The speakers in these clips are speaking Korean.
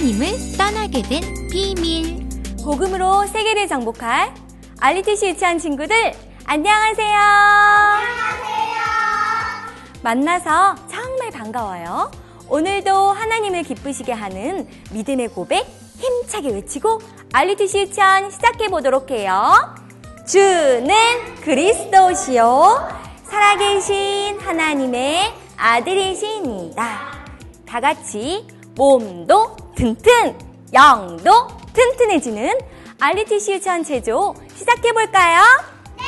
알게 된 비밀. 복음으로 세계를 정복할 알리티시 유치한 친구들 안녕하세요. 안녕하세요. 만나서 정말 반가워요. 오늘도 하나님을 기쁘시게 하는 믿음의 고백 힘차게 외치고 알리티시 유치한 시작해 보도록 해요. 주는 그리스도시요 살아계신 하나님의 아들이시니다. 다 같이 몸도 튼튼, 영도 튼튼해지는 알리티 시 유치원 체조 시작해볼까요? 뛰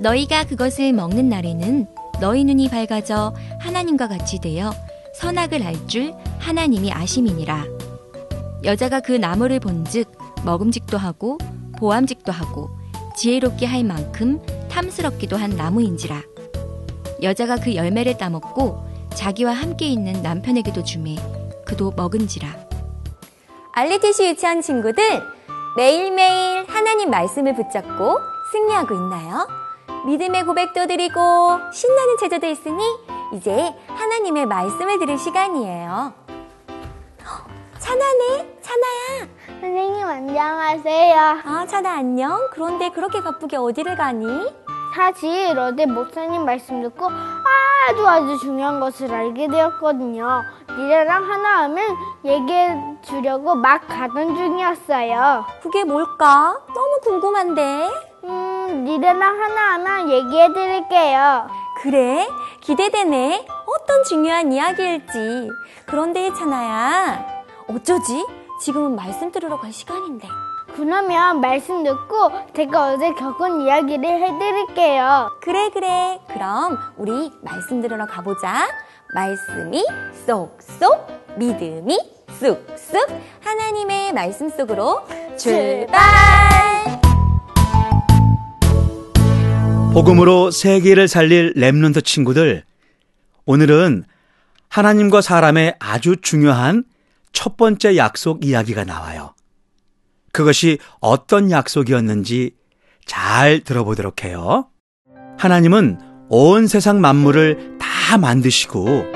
너희가 그것을 먹는 날에는 너희 눈이 밝아져 하나님과 같이 되어 선악을 알 줄 하나님이 아심이니라. 여자가 그 나무를 본즉 먹음직도 하고 보암직도 하고 지혜롭게 할 만큼 탐스럽기도 한 나무인지라. 여자가 그 열매를 따먹고 자기와 함께 있는 남편에게도 주매 그도 먹은지라. 알리티시 유치한 친구들 매일매일 하나님 말씀을 붙잡고 승리하고 있나요? 믿음의 고백도 드리고 신나는 제자도 있으니 이제 하나님의 말씀을 들을 시간이에요. 헉, 찬아네? 찬아야. 선생님 안녕하세요. 아, 찬아 안녕. 그런데 그렇게 바쁘게 어디를 가니? 사실 어제 목사님 말씀 듣고 아주 아주 중요한 것을 알게 되었거든요. 니네랑 하나 하면 얘기해 주려고 막 가던 중이었어요. 그게 뭘까? 너무 궁금한데. 음, 니네랑 하나 하나 얘기해 드릴게요. 그래? 기대되네. 어떤 중요한 이야기일지. 그런데 찬아야, 어쩌지? 지금은 말씀 들으러 갈 시간인데. 그러면 말씀 듣고 제가 어제 겪은 이야기를 해드릴게요. 그래, 그래. 그럼 우리 말씀 들으러 가보자. 말씀이 쏙쏙, 믿음이 쑥쑥, 하나님의 말씀 속으로 출발! 복음으로 세계를 살릴 랩런트 친구들, 오늘은 하나님과 사람의 아주 중요한 첫 번째 약속 이야기가 나와요. 그것이 어떤 약속이었는지 잘 들어보도록 해요. 하나님은 온 세상 만물을 다 만드시고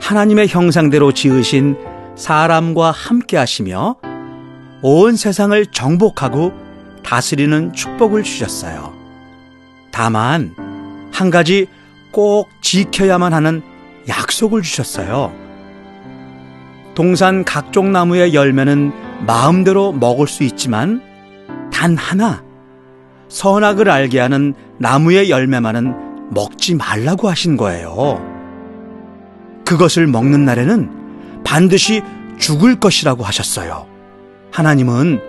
하나님의 형상대로 지으신 사람과 함께 하시며 온 세상을 정복하고 다스리는 축복을 주셨어요. 다만 한 가지 꼭 지켜야만 하는 약속을 주셨어요. 동산 각종 나무의 열매는 마음대로 먹을 수 있지만 단 하나 선악을 알게 하는 나무의 열매만은 먹지 말라고 하신 거예요. 그것을 먹는 날에는 반드시 죽을 것이라고 하셨어요. 하나님은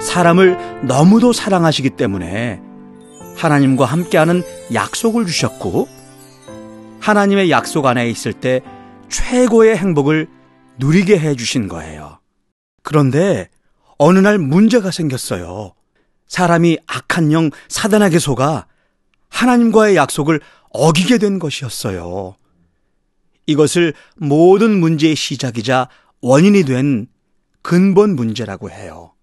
사람을 너무도 사랑하시기 때문에 하나님과 함께하는 약속을 주셨고 하나님의 약속 안에 있을 때 최고의 행복을 누리게 해 주신 거예요. 그런데 어느 날 문제가 생겼어요. 사람이 악한 영 사단에게 속아 하나님과의 약속을 어기게 된 것이었어요. 이것을 모든 문제의 시작이자 원인이 된 근본 문제라고 해요.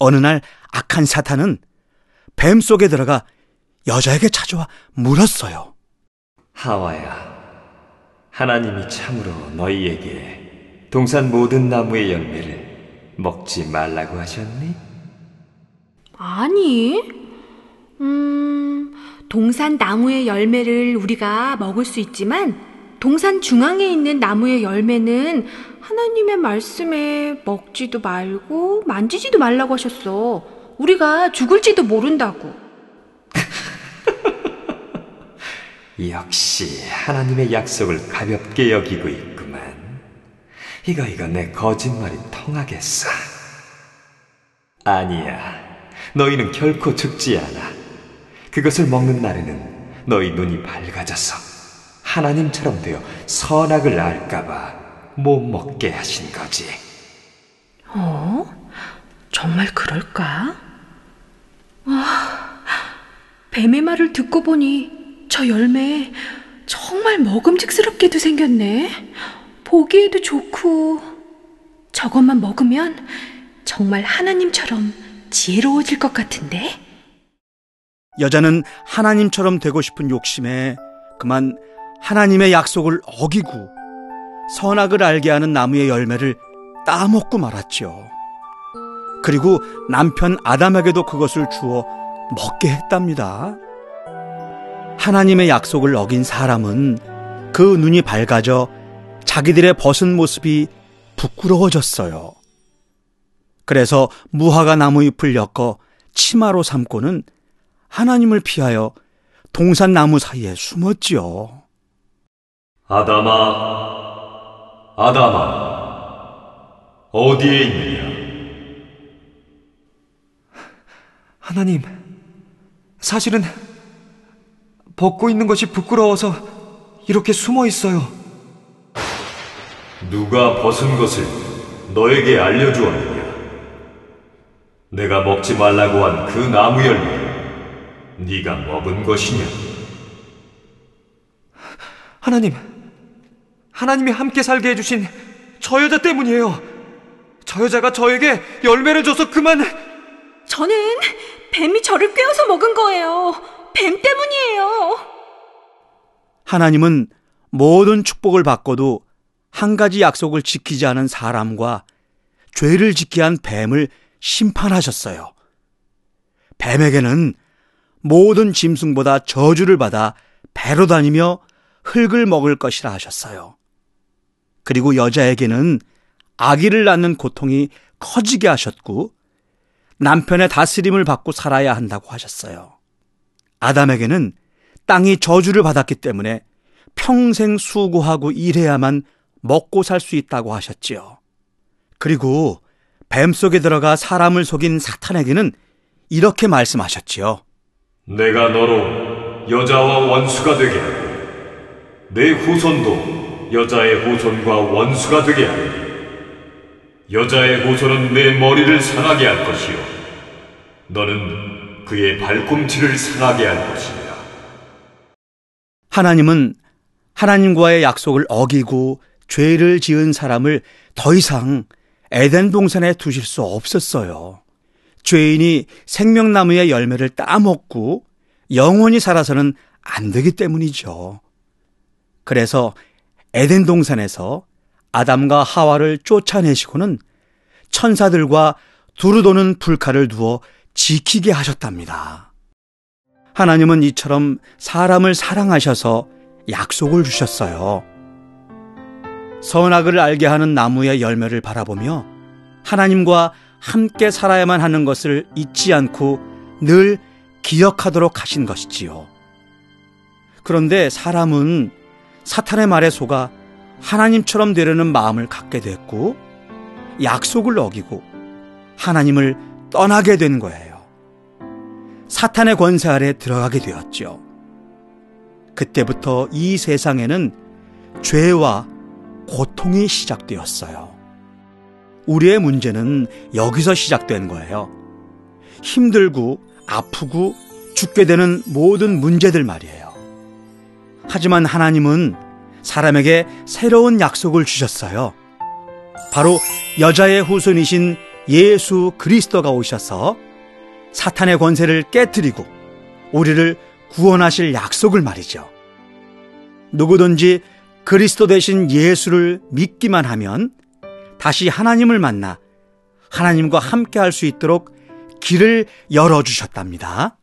어느 날 악한 사탄은 뱀 속에 들어가 여자에게 찾아와 물었어요. 하와야, 하나님이 참으로 너희에게 동산 모든 나무의 열매를 먹지 말라고 하셨니? 아니, 음, 동산 나무의 열매를 우리가 먹을 수 있지만, 동산 중앙에 있는 나무의 열매는 하나님의 말씀에 먹지도 말고 만지지도 말라고 하셨어. 우리가 죽을지도 모른다고. 역시 하나님의 약속을 가볍게 여기고 있구만. 이거 이거 내 거짓말이 통하겠어. 아니야. 너희는 결코 죽지 않아. 그것을 먹는 날에는 너희 눈이 밝아져서 하나님처럼 되어 선악을 알까봐 못 먹게 하신 거지. 어? 정말 그럴까? 아, 뱀의 말을 듣고 보니 저 열매 정말 먹음직스럽게도 생겼네. 보기에도 좋고 저것만 먹으면 정말 하나님처럼 지혜로워질 것 같은데. 여자는 하나님처럼 되고 싶은 욕심에 그만 하나님의 약속을 어기고 선악을 알게 하는 나무의 열매를 따먹고 말았죠. 그리고 남편 아담에게도 그것을 주어 먹게 했답니다. 하나님의 약속을 어긴 사람은 그 눈이 밝아져 자기들의 벗은 모습이 부끄러워졌어요. 그래서 무화과 나무 잎을 엮어 치마로 삼고는 하나님을 피하여 동산 나무 사이에 숨었지요. 아담아, 아담아, 어디에 있느냐? 하나님, 사실은 벗고 있는 것이 부끄러워서 이렇게 숨어 있어요. 누가 벗은 것을 너에게 알려주었느냐? 내가 먹지 말라고 한 그 나무 열매를 네가 먹은 것이냐? 하나님, 하나님이 함께 살게 해주신 저 여자 때문이에요. 저 여자가 저에게 열매를 줘서 그만. 저는 뱀이 저를 꿰어서 먹은 거예요. 뱀 때문이에요. 하나님은 모든 축복을 받고도 한 가지 약속을 지키지 않은 사람과 죄를 짓게 한 뱀을 심판하셨어요. 뱀에게는 모든 짐승보다 저주를 받아 배로 다니며 흙을 먹을 것이라 하셨어요. 그리고 여자에게는 아기를 낳는 고통이 커지게 하셨고 남편의 다스림을 받고 살아야 한다고 하셨어요. 아담에게는 땅이 저주를 받았기 때문에 평생 수고하고 일해야만 먹고 살 수 있다고 하셨지요. 그리고 뱀 속에 들어가 사람을 속인 사탄에게는 이렇게 말씀하셨지요. 내가 너로 여자와 원수가 되게 하고 내 후손도 여자의 후손과 원수가 되게 하리니 여자의 후손은 내 머리를 상하게 할 것이요 너는 그의 발꿈치를 상하게 할 것이니라 하나님은 하나님과의 약속을 어기고 죄를 지은 사람을 더 이상 에덴 동산에 두실 수 없었어요. 죄인이 생명나무의 열매를 따먹고 영원히 살아서는 안 되기 때문이죠. 그래서 에덴 동산에서 아담과 하와를 쫓아내시고는 천사들과 두루 도는 불칼을 두어 지키게 하셨답니다. 하나님은 이처럼 사람을 사랑하셔서 약속을 주셨어요. 선악을 알게 하는 나무의 열매를 바라보며 하나님과 함께 살아야만 하는 것을 잊지 않고 늘 기억하도록 하신 것이지요. 그런데 사람은 사탄의 말에 속아 하나님처럼 되려는 마음을 갖게 됐고 약속을 어기고 하나님을 떠나게 된 거예요. 사탄의 권세 아래 들어가게 되었죠. 그때부터 이 세상에는 죄와 고통이 시작되었어요. 우리의 문제는 여기서 시작된 거예요. 힘들고 아프고 죽게 되는 모든 문제들 말이에요. 하지만 하나님은 사람에게 새로운 약속을 주셨어요. 바로 여자의 후손이신 예수 그리스도가 오셔서 사탄의 권세를 깨뜨리고 우리를 구원하실 약속을 말이죠. 누구든지 그리스도 대신 예수를 믿기만 하면 다시 하나님을 만나 하나님과 함께 할 수 있도록 길을 열어주셨답니다.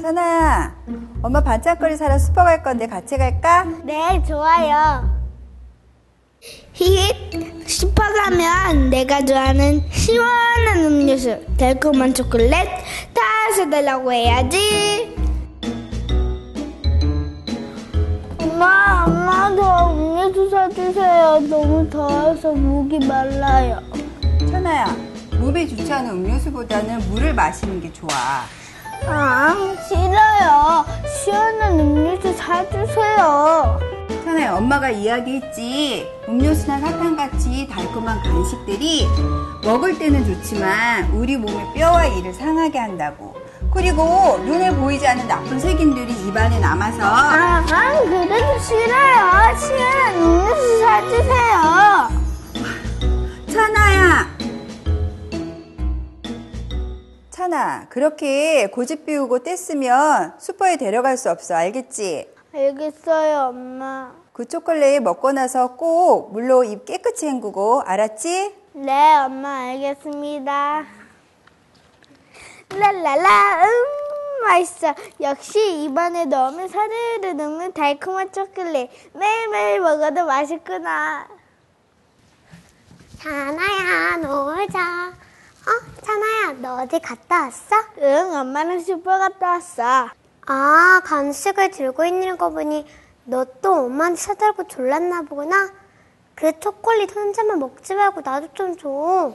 찬아야, 엄마 반찬거리 사러 슈퍼 갈 건데 같이 갈까? 네, 좋아요. 히히, 슈퍼 가면 내가 좋아하는 시원한 음료수, 달콤한 초콜릿 다 사달라고 해야지. 엄마, 엄마, 저 음료수 사주세요. 너무 더워서 목이 말라요. 찬아야, 몸에 좋지 않은 음료수보다는 물을 마시는 게 좋아. 아, 싫어요. 시원한 음료수 사주세요. 찬아야, 엄마가 이야기했지. 음료수나 사탕같이 달콤한 간식들이 먹을 때는 좋지만 우리 몸의 뼈와 이를 상하게 한다고. 그리고 눈에 보이지 않는 나쁜 세균들이 입안에 남아서 아, 아, 그래도 싫어요. 시원한 음료수 사주세요. 찬아야! 찬아, 그렇게 고집 피우고 떼쓰면 슈퍼에 데려갈 수 없어. 알겠지? 알겠어요, 엄마. 그 초콜릿 먹고 나서 꼭 물로 입 깨끗이 헹구고, 알았지? 네, 엄마, 알겠습니다. 랄랄라, 음, 맛있어. 역시 입안에 넣으면 사르르 녹는 달콤한 초콜릿. 매일매일 먹어도 맛있구나. 찬아야, 놀자. 어? 찬아야, 너 어디 갔다 왔어? 응, 엄마는 슈퍼 갔다 왔어. 아, 간식을 들고 있는 거 보니 너 또 엄마한테 사달고 졸랐나 보구나. 그 초콜릿 혼자만 먹지 말고 나도 좀 줘.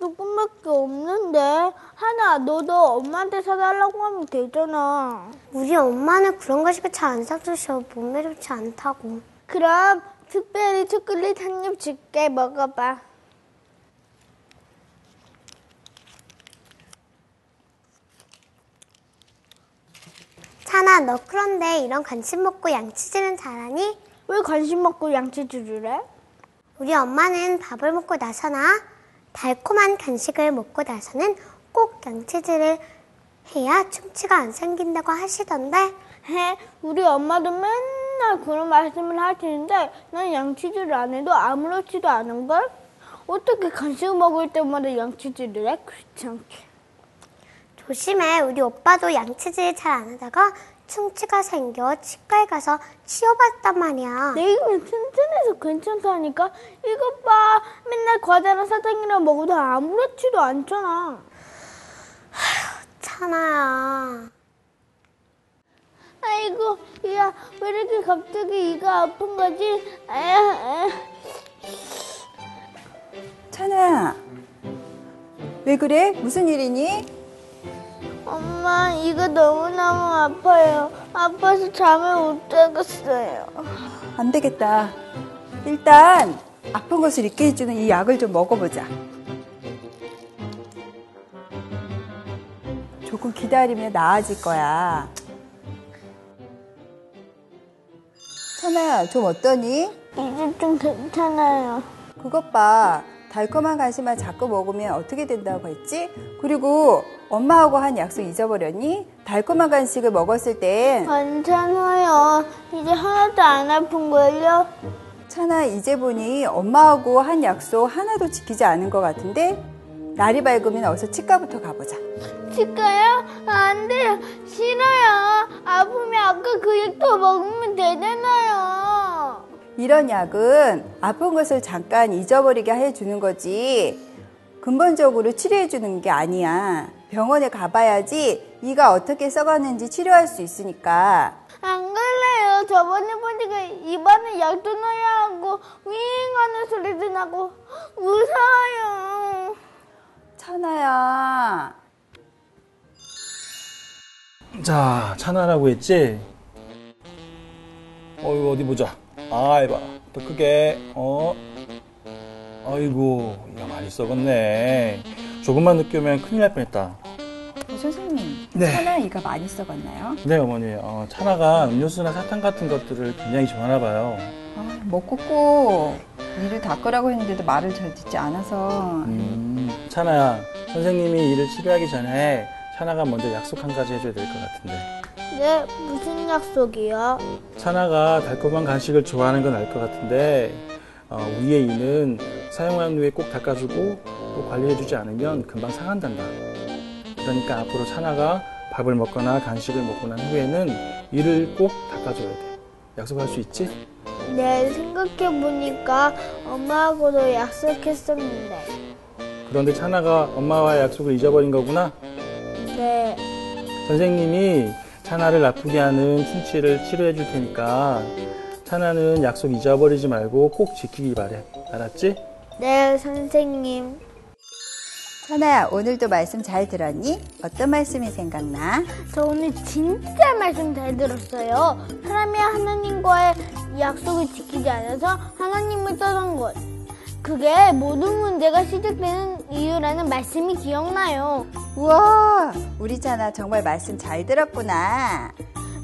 조금밖에 없는데. 하나, 너도 엄마한테 사달라고 하면 되잖아. 우리 엄마는 그런 간식을 잘안 사주셔. 몸에 좋지 않다고. 그럼 특별히 초콜릿 한 입 줄게. 먹어봐. 찬아, 너 그런데 이런 간식 먹고 양치질은 잘하니? 왜 간식 먹고 양치질을 해? 우리 엄마는 밥을 먹고 나서나 달콤한 간식을 먹고 나서는 꼭 양치질을 해야 충치가 안 생긴다고 하시던데 해, 우리 엄마도 맨날 그런 말씀을 하시는데 난 양치질을 안 해도 아무렇지도 않은걸? 어떻게 간식 먹을 때마다 양치질을 해? 귀찮게. 조심해 우리 오빠도 양치질 잘 안 하다가 충치가 생겨 치과에 가서 치료받았단 말이야 내 입은 튼튼해서 괜찮다니까? 이것 봐. 맨날 과자랑 사탕이랑 먹어도 아무렇지도 않잖아. 찬아야 아이고, 야, 왜 이렇게 갑자기 이가 아픈 거지? 찬아야, 왜 그래? 무슨 일이니? 엄마, 이가 너무너무 아파요. 아파서 잠을 못 자겠어요. 안 되겠다. 일단 아픈 것을 잊게 해주는 이 약을 좀 먹어보자. 조금 기다리면 나아질 거야. 찬아야, 좀 어떠니? 이제 좀 괜찮아요. 그것 봐. 달콤한 간식만 자꾸 먹으면 어떻게 된다고 했지? 그리고 엄마하고 한 약속 잊어버렸니? 달콤한 간식을 먹었을 땐 괜찮아요. 이제 하나도 안 아픈걸요? 찬아 이제 보니 엄마하고 한 약속 하나도 지키지 않은 것 같은데 날이 밝으면 어서 치과부터 가보자. 치과요? 안 돼요. 싫어요. 아프면 아까 그 약 더 먹으면 되잖아요. 이런 약은 아픈 것을 잠깐 잊어버리게 해주는 거지 근본적으로 치료해주는 게 아니야. 병원에 가봐야지 이가 어떻게 썩었는지 치료할 수 있으니까. 안 그래요. 저번에 보니까 입안에 약도 넣어야 하고 윙 하는 소리도 나고 무서워요. 찬아야. 자, 찬아라고 했지? 어, 이거 어디 보자. 아, 이봐. 더 크게, 어. 아이고, 야, 많이 썩었네. 조금만 늦게 오면 큰일 날 뻔했다. 어, 선생님, 네. 찬아 이가 많이 썩었나요? 네, 어머니. 어, 찬아가 음료수나 사탕 같은 것들을 굉장히 좋아하나 봐요. 아, 먹고 꼭 이를 닦으라고 했는데도 말을 잘 듣지 않아서 음, 찬아야, 선생님이 일을 치료하기 전에 찬아가 먼저 약속 한 가지 해줘야 될 것 같은데. 네, 무슨 약속이요? 찬아가 달콤한 간식을 좋아하는 건 알 것 같은데, 어, 위에 이는 사용한 후에 꼭 닦아주고 또 관리해주지 않으면 금방 상한단다. 그러니까 앞으로 차나가 밥을 먹거나 간식을 먹고 난 후에는 이를 꼭 닦아줘야 돼. 약속할 수 있지? 네, 생각해보니까 엄마하고도 약속했었는데. 그런데 차나가 엄마와 약속을 잊어버린 거구나. 네, 선생님이 차나를 아프게 하는 충치를 치료해 줄 테니까 차나는 약속 잊어버리지 말고 꼭 지키기 바래. 알았지? 네, 선생님. 천아야, 오늘도 말씀 잘 들었니? 어떤 말씀이 생각나? 저 오늘 진짜 말씀 잘 들었어요. 사람이 하나님과의 약속을 지키지 않아서 하나님을 떠난 것. 그게 모든 문제가 시작되는 이유라는 말씀이 기억나요. 우와, 우리 찬아 정말 말씀 잘 들었구나.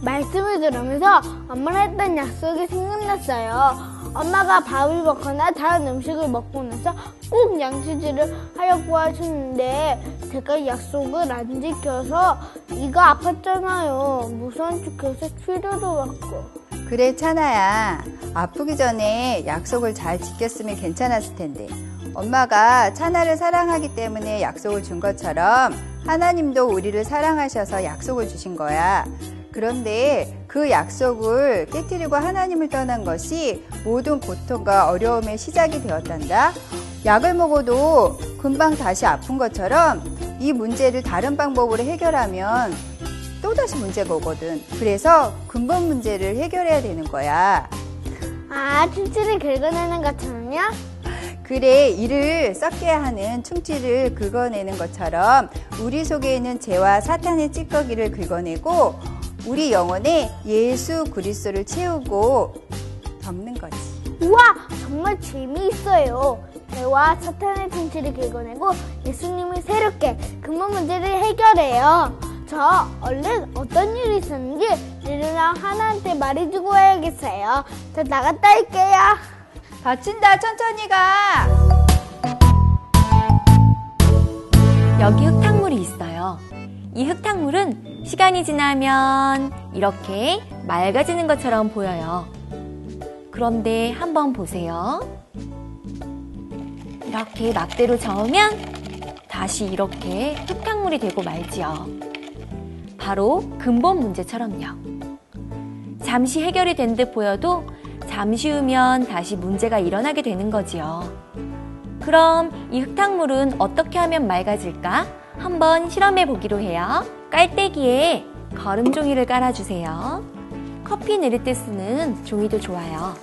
말씀을 들으면서 엄마랑 했던 약속이 생각났어요. 엄마가 밥을 먹거나 다른 음식을 먹고 나서 꼭 양치질을 하려고 하셨는데 제가 약속을 안 지켜서 이가 아팠잖아요. 무서운 척해서 치료도 받고. 그래, 찬아야. 아프기 전에 약속을 잘 지켰으면 괜찮았을 텐데. 엄마가 찬아를 사랑하기 때문에 약속을 준 것처럼 하나님도 우리를 사랑하셔서 약속을 주신 거야. 그런데 그 약속을 깨뜨리고 하나님을 떠난 것이 모든 고통과 어려움의 시작이 되었단다. 약을 먹어도 금방 다시 아픈 것처럼 이 문제를 다른 방법으로 해결하면 또다시 문제가 오거든. 그래서 근본 문제를 해결해야 되는 거야. 아, 충치를 긁어내는 것처럼요? 그래, 이를 썩게 하는 충치를 긁어내는 것처럼 우리 속에 있는 죄와 사탄의 찌꺼기를 긁어내고 우리 영혼에 예수 그리스도를 채우고 덮는 거지. 우와, 정말 재미있어요. 죄와 사탄의 충치를 긁어내고 예수님을 새롭게 근본 문제를 해결해요. 저 얼른 어떤 일이 있었는지 리루랑 하나한테 말해주고 와야겠어요. 저 나갔다 올게요. 다친다, 천천히 가. 여기 흙탕물이 있어요. 이 흙탕물은 시간이 지나면 이렇게 맑아지는 것처럼 보여요. 그런데 한번 보세요. 이렇게 막대로 저으면 다시 이렇게 흙탕물이 되고 말지요. 바로 근본 문제처럼요. 잠시 해결이 된 듯 보여도 잠시 후면 다시 문제가 일어나게 되는 거지요. 그럼 이 흙탕물은 어떻게 하면 맑아질까? 한번 실험해 보기로 해요. 깔때기에 거름 종이를 깔아주세요. 커피 내릴 때 쓰는 종이도 좋아요.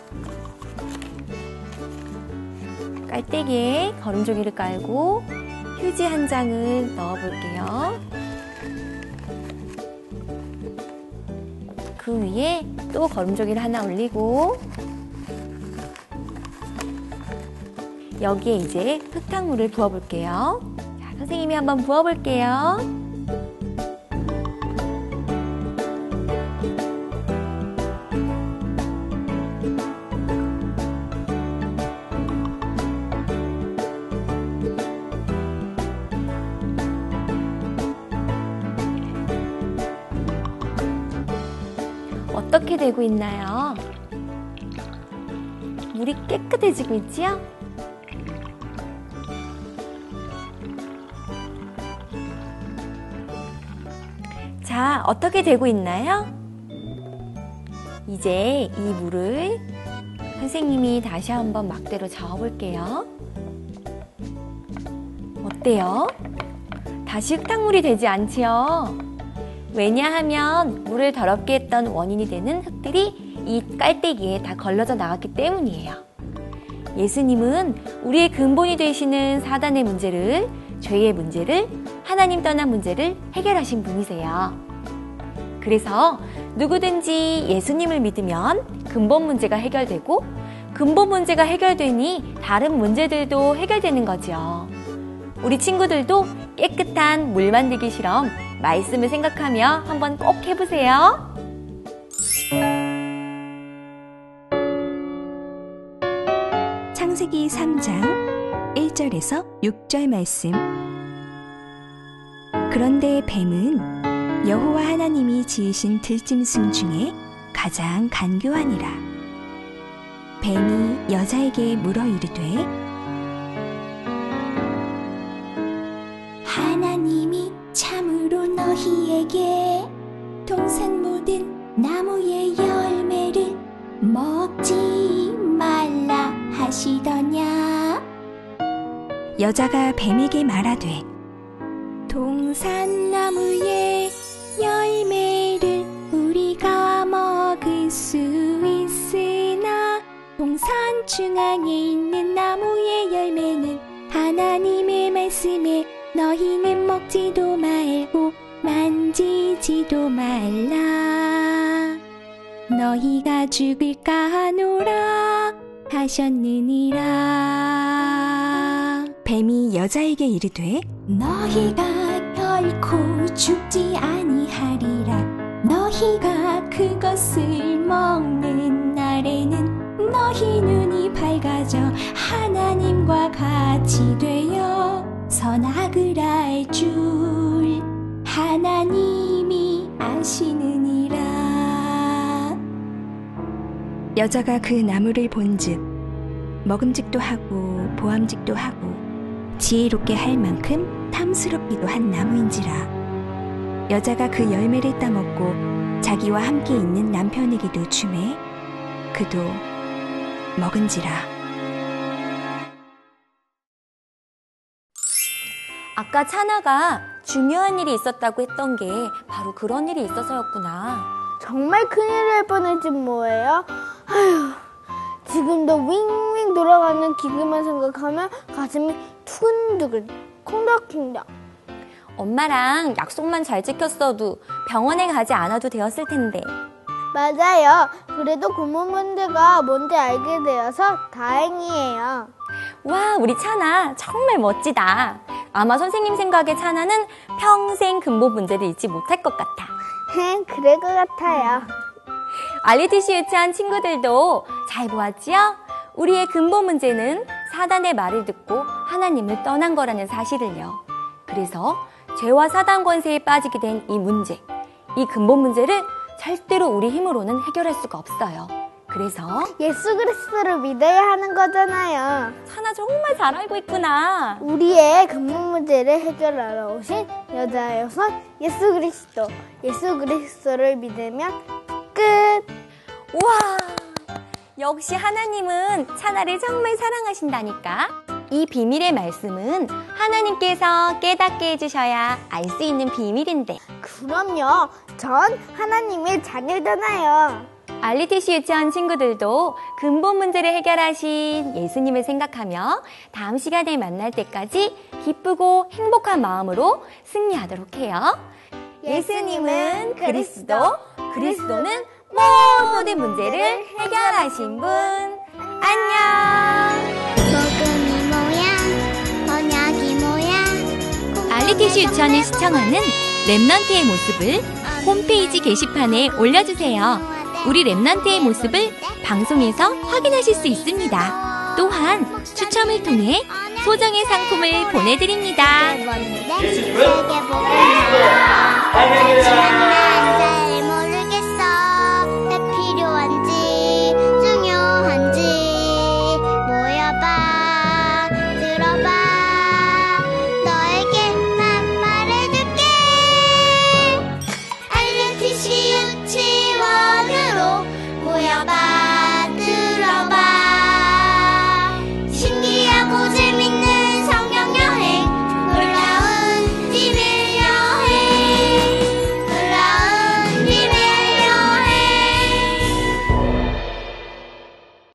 깔때기에 거름 종이를 깔고 휴지 한 장을 넣어 볼게요. 그 위에 또 거름 종이를 하나 올리고 여기에 이제 흙탕물을 부어 볼게요. 자, 선생님이 한번 부어 볼게요. 어떻게 되고 있나요? 물이 깨끗해지고 있지요? 자, 어떻게 되고 있나요? 이제 이 물을 선생님이 다시 한번 막대로 저어볼게요. 어때요? 다시 흙탕물이 되지 않지요? 왜냐하면 물을 더럽게 했던 원인이 되는 흙들이 이 깔때기에 다 걸러져 나갔기 때문이에요. 예수님은 우리의 근본이 되시는 사단의 문제를, 죄의 문제를, 하나님 떠난 문제를 해결하신 분이세요. 그래서 누구든지 예수님을 믿으면 근본 문제가 해결되고 근본 문제가 해결되니 다른 문제들도 해결되는 거죠. 우리 친구들도 깨끗한 물 만들기 실험 말씀을 생각하며 한번 꼭 해보세요. 창세기 3장 1절에서 6절 말씀. 그런데 뱀은 여호와 하나님이 지으신 들짐승 중에 가장 간교하니라. 뱀이 여자에게 물어 이르되 하나님이 참으로 너희에게 동산 모든 나무의 열매를 먹지 말라 하시더냐 여자가 뱀에게 말하되 먹지도 말고 만지지도 말라. 너희가 죽을까 하노라. 하셨느니라. 뱀이 여자에게 이르되 너희가 결코 죽지 아니하리라. 너희가 그것을 먹는 날에는 너희 눈이 밝아져 하나님과 같이 되어 선악을 알 줄 하나님이 아시느니라. 여자가 그 나무를 본즉 먹음직도 하고 보암직도 하고 지혜롭게 할 만큼 탐스럽기도 한 나무인지라. 여자가 그 열매를 따먹고 자기와 함께 있는 남편에게도 주매 그도 먹은지라 아까 차나가 중요한 일이 있었다고 했던 게 바로 그런 일이 있어서였구나. 정말 큰일 날 뻔했지 뭐예요? 아휴, 지금도 윙윙 돌아가는 기계만 생각하면 가슴이 두근두근, 콩닥콩닥. 엄마랑 약속만 잘 지켰어도 병원에 가지 않아도 되었을 텐데. 맞아요. 그래도 문제가 뭔지 알게 되어서 다행이에요. 와, 우리 차나 정말 멋지다. 아마 선생님 생각에 차나는 평생 근보 문제를 잊지 못할 것 같아. 그럴 것 같아요. 알리티시 유치한 친구들도 잘 보았지요? 우리의 근본 문제는 사단의 말을 듣고 하나님을 떠난 거라는 사실을요. 그래서 죄와 사단 권세에 빠지게 된 이 문제, 이 근본 문제를 절대로 우리 힘으로는 해결할 수가 없어요. 그래서 예수 그리스도를 믿어야 하는 거잖아요. 하나 정말 잘 알고 있구나. 우리의 근본 문제를 해결하러 오신 여자 여섯 예수 그리스도. 예수 그리스도를 믿으면 끝. 우와! 역시 하나님은 차나를 정말 사랑하신다니까. 이 비밀의 말씀은 하나님께서 깨닫게 해주셔야 알 수 있는 비밀인데. 그럼요. 전 하나님의 자녀잖아요. 알리티시 유치원 친구들도 근본 문제를 해결하신 예수님을 생각하며 다음 시간에 만날 때까지 기쁘고 행복한 마음으로 승리하도록 해요. 예수님은 그리스도, 그리스도는 모든 문제를 해결하신 분. 안녕! 먹음이 뭐야? 번역이 뭐야? 알리티시 유치원을 시청하는 랩넌트의 모습을 홈페이지 게시판에 올려주세요. 우리 랩런트의 모습을 방송에서 확인하실 수 있습니다. 또한 추첨을 통해 소정의 상품을 보내드립니다.